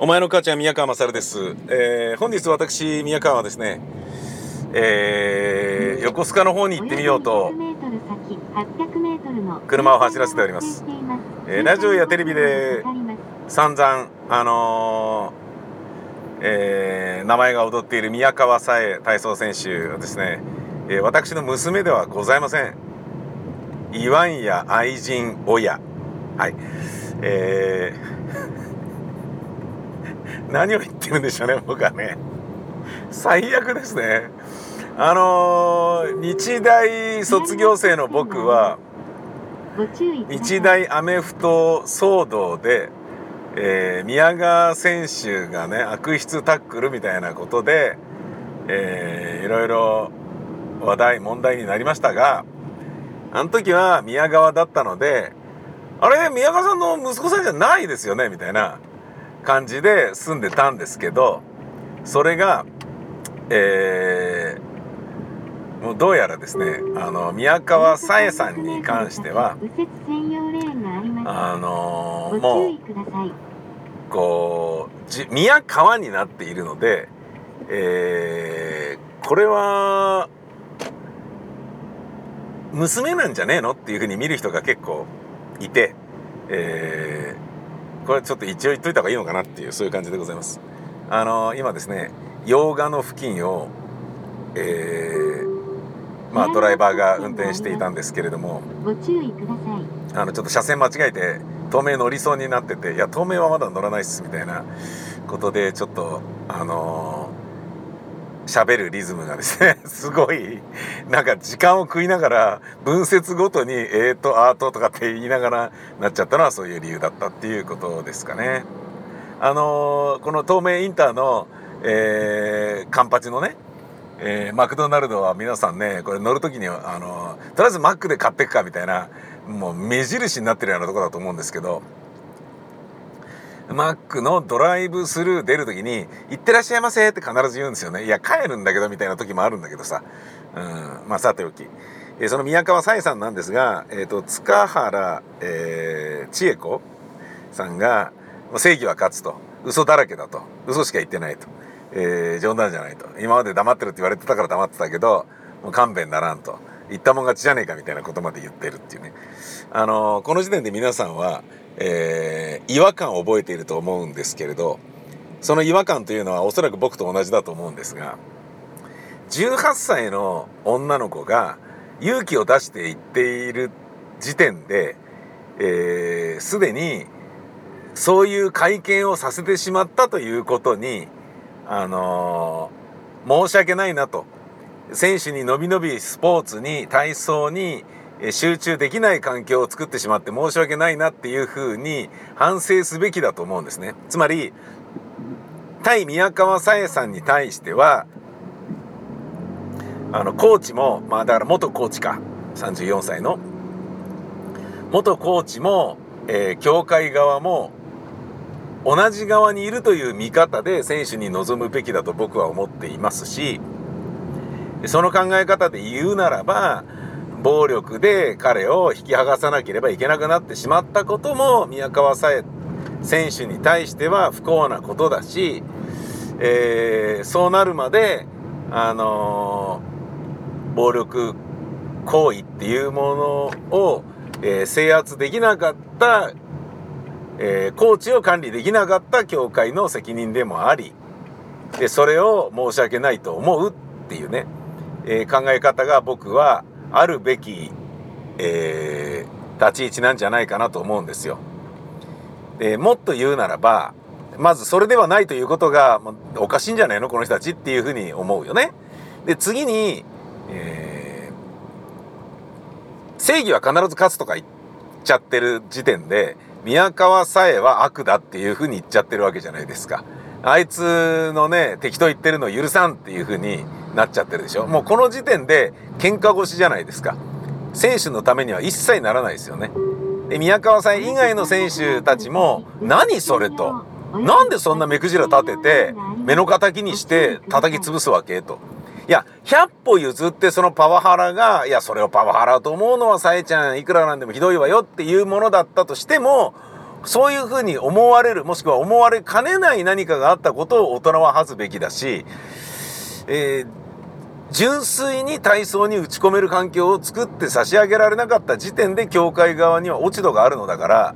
お前の母ちゃん宮川勝です、えー、本日私宮川はですね、えー、横須賀の方に行ってみようと車を走らせております、えー、ラジオやテレビで散々あのー、えー、名前が踊っている宮川さえ体操選手はですね、えー、私の娘ではございません。イワンや愛人親。はい。えー 何を言ってるんでしょうね僕はね。最悪ですね。あのー、日大卒業生の僕は日大アメフト騒動で、えー、宮川選手がね悪質タックルみたいなことで、えー、いろいろ話題問題になりましたがあの時は宮川だったのであれ宮川さんの息子さんじゃないですよねみたいな感じで住んでたんですけどそれがえー、もうどうやらですねあの宮川さえさんに関してはあのー、もうこう宮川になっているので、えー、これは娘なんじゃねえのっていうふうに見る人が結構いて、えーこれちょっと一応言っといた方がいいのかなっていうそういう感じでございます。あの今ですね洋画の付近をえー、まあドライバーが運転していたんですけれどもご注意ください。あのちょっと車線間違えて透明乗りそうになってていや透明はまだ乗らないっすみたいなことでちょっとあの喋るリズムがですね すごいなんか時間を食いながら文節ごとに「えーとあーと」とかって言いながらなっちゃったのはそういう理由だったっていうことですかね。あのー、この東名インターの、えー、カンパチのね、えー、マクドナルドは皆さんねこれ乗る時にあのー、とりあえずマックで買ってくかみたいなもう目印になってるようなとこだと思うんですけどマックのドライブスルー出る時に「行ってらっしゃいませ」って必ず言うんですよねいや帰るんだけどみたいな時もあるんだけどさ。うん。まあさておき、えー、その宮川さえさんなんですが、えーと、塚原、えー、千恵子さんが「正義は勝つ」と「嘘だらけだ」と「嘘しか言ってない」と「えー、冗談じゃない」と「今まで黙ってるって言われてたから黙ってたけどもう勘弁ならん」と「言ったもん勝ちじゃねえか」みたいなことまで言ってるっていうね。あのー、この時点で皆さんはえー、違和感を覚えていると思うんですけれどその違和感というのはおそらく僕と同じだと思うんですが18歳の女の子が勇気を出して言っている時点でえすで、にそういう会見をさせてしまったということにあのー、申し訳ないなと。選手にのびのびスポーツに体操に集中できない環境を作ってしまって申し訳ないなっていうふうに反省すべきだと思うんですね。つまり対宮川さえさんに対してはあのコーチもまあだから元コーチか34歳の元コーチも、えー、協会側も同じ側にいるという見方で選手に臨むべきだと僕は思っていますしその考え方で言うならば暴力で彼を引き剥がさなければいけなくなってしまったことも宮川さえ選手に対しては不幸なことだし、えー、そうなるまで、あのー、暴力行為っていうものを、えー、制圧できなかった、えコーチを管理できなかった協会の責任でもありでそれを申し訳ないと思うっていうね、え考え方が僕はあるべき、えー、立ち位置なんじゃないかなと思うんですよ。でもっと言うならばまずそれではないということがおかしいんじゃないの？この人たちっていうふうに思うよね。で次に、えー、正義は必ず勝つとか言っちゃってる時点で宮川さえは悪だっていうふうに言っちゃってるわけじゃないですか。あいつのね敵と言ってるの許さんっていうふうになっちゃってるでしょ？もうこの時点で喧嘩腰じゃないですか。選手のためには一切ならないですよね。で宮川さん以外の選手たちも何それと？なんでそんな目くじら立てて目の敵にして叩き潰すわけ？と。いや100歩譲ってそのパワハラがいやそれをパワハラと思うのはさえちゃんいくらなんでもひどいわよっていうものだったとしてもそういうふうに思われる、もしくは思われかねない何かがあったことを大人は恥ずべきだし、えー、純粋に体操に打ち込める環境を作って差し上げられなかった時点で協会側には落ち度があるのだから、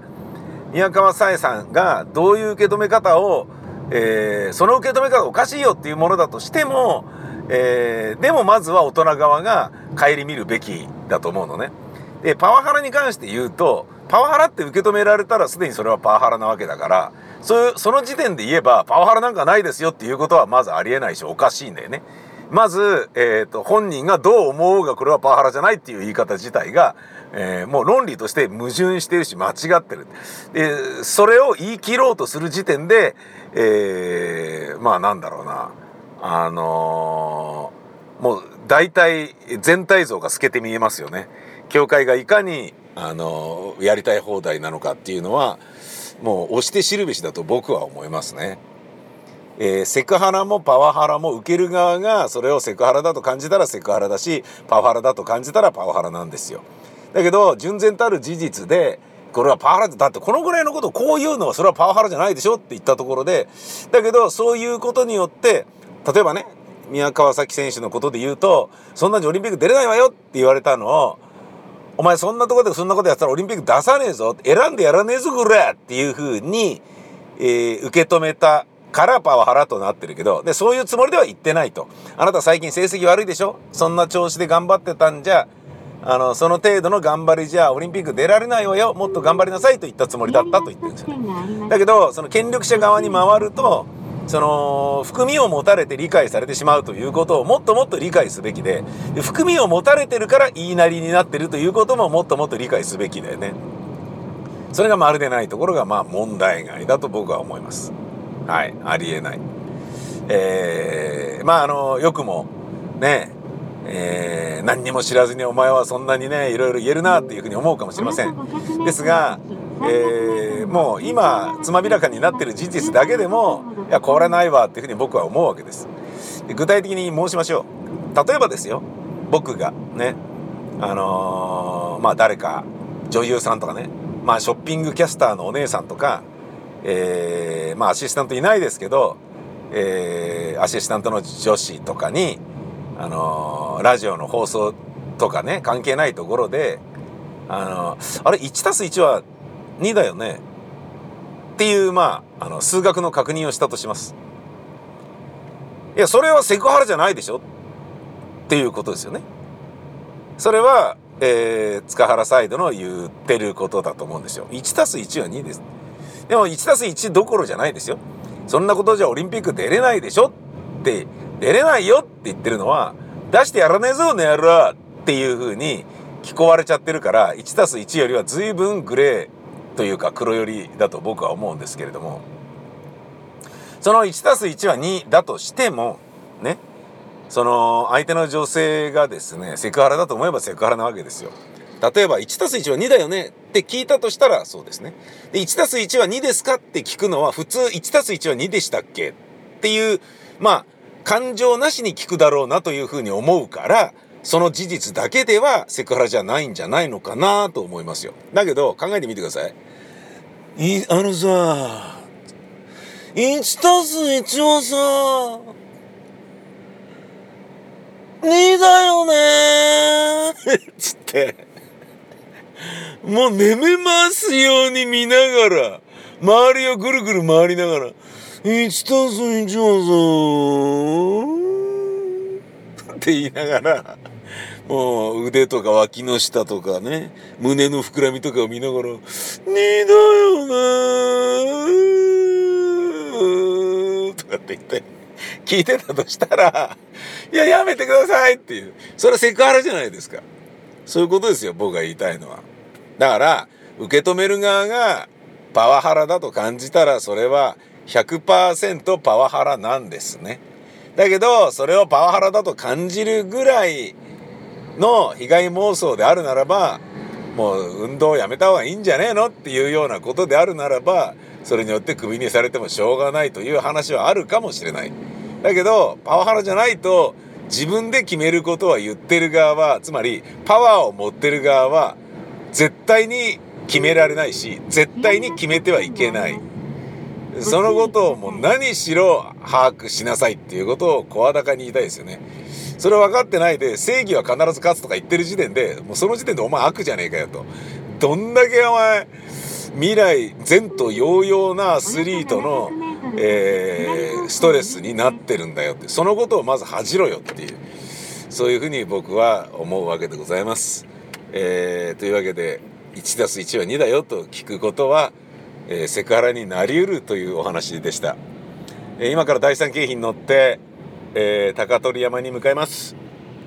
宮川さえさんがどういう受け止め方を、えー、その受け止め方おかしいよっていうものだとしても、えー、でもまずは大人側が顧みるべきだと思うのね。で、パワハラに関して言うと、パワハラって受け止められたらすでにそれはパワハラなわけだから、そ、その時点で言えば、パワハラなんかないですよっていうことはまずありえないし、おかしいんだよね。まず、え、ー、と、本人がどう思うがこれはパワハラじゃないっていう言い方自体が、えー、もう論理として矛盾してるし間違ってる。で、それを言い切ろうとする時点で、えー、まあなんだろうな。あのー、もう大体全体像が透けて見えますよね。教会がいかに、あの、やりたい放題なのかっていうのは、もう押して知るべしだと僕は思いますね。えー、セクハラもパワハラも受ける側がそれをセクハラだと感じたらセクハラだしパワハラだと感じたらパワハラなんですよ。だけど純然たる事実でこれはパワハラだってこのぐらいのことをこう言うのはそれはパワハラじゃないでしょって言ったところでだけどそういうことによって例えばね宮川崎選手のことで言うとそんなにオリンピック出れないわよって言われたのをお前そんなとこでそんなことやったらオリンピック出さねえぞ。選んでやらねえぞこれっていうふうに、えー、受け止めたからパワハラとなってるけど。でそういうつもりでは言ってないと。あなた最近成績悪いでしょ？そんな調子で頑張ってたんじゃあのその程度の頑張りじゃオリンピック出られないわよ。もっと頑張りなさいと言ったつもりだったと言ってるんですよ、だけどその権力者側に回るとその含みを持たれて理解されてしまうということをもっともっと理解すべきで含みを持たれてるから言いなりになってるということももっともっと理解すべきだよね。それがまるでないところがまあ問題外だと僕は思います。はいありえない。えー、まああのよくもねえー、何にも知らずにお前はそんなにねいろいろ言えるなっていうふうに思うかもしれません。ですが、えー、もう今つまびらかになってる事実だけでもいやこれないわっていうふうに僕は思うわけです。具体的に申しましょう。例えばですよ僕がねあのー、まあ誰か女優さんとかねまあショッピングキャスターのお姉さんとか、えー、まあアシスタントいないですけど、えー、アシスタントの女子とかにあのラジオの放送とかね関係ないところであのあれ1たす1は2だよね。っていうまああの数学の確認をしたとします。いやそれはセクハラじゃないでしょ？っていうことですよね。それは、えー、塚原サイドの言ってることだと思うんですよ。1たす1は2です。でも1たす1どころじゃないですよ。そんなことじゃオリンピック出れないでしょ？って出れないよって言ってるのは、出してやらねえぞ、この野郎っていう風に聞こわれちゃってるから、1たす1よりは随分グレー。というか黒寄りだと僕は思うんですけれども、その1たす1は2だとしても、ね、その相手の女性がですね、セクハラだと思えばセクハラなわけですよ。例えば1たす1は2だよねって聞いたとしたらそうですね。で、1たす1は2ですかって聞くのは普通1たす1は2でしたっけっていう、まあ、感情なしに聞くだろうなというふうに思うから、その事実だけではセクハラじゃないんじゃないのかなと思いますよ。だけど、考えてみてください。い、あのさ、1たす1はさ、2だよね つって、もう眠ますように見ながら、周りをぐるぐる回りながら、1たす1はさって言いながら、もう腕とか脇の下とかね、胸の膨らみとかを見ながら、2だよねとかって言って、聞いてたとしたら、いや、やめてくださいっていう。それはセクハラじゃないですか。そういうことですよ、僕が言いたいのは。だから、受け止める側がパワハラだと感じたら、それは100%パワハラなんですね。だけど、それをパワハラだと感じるぐらいの被害妄想であるならば、もう運動をやめた方がいいんじゃねえのっていうようなことであるならば、それによってクビにされてもしょうがないという話はあるかもしれない。だけど、パワハラじゃないと、自分で決めることは言ってる側は、つまりパワーを持ってる側は、絶対に決められないし絶対に決めてはいけないそのことをもう何しろ把握しなさいっていうことを声高に言いたいですよねそれ分かってないで正義は必ず勝つとか言ってる時点でもうその時点でお前悪じゃねえかよとどんだけお前未来前途洋々なアスリートの、えー、ストレスになってるんだよってそのことをまず恥じろよっていうそういうふうに僕は思うわけでございます。えー、というわけで 1+1 は2だよと聞くことは、えー、セクハラになりうるというお話でした。えー、今から第三京浜に乗って、えー、高取山に向かいます。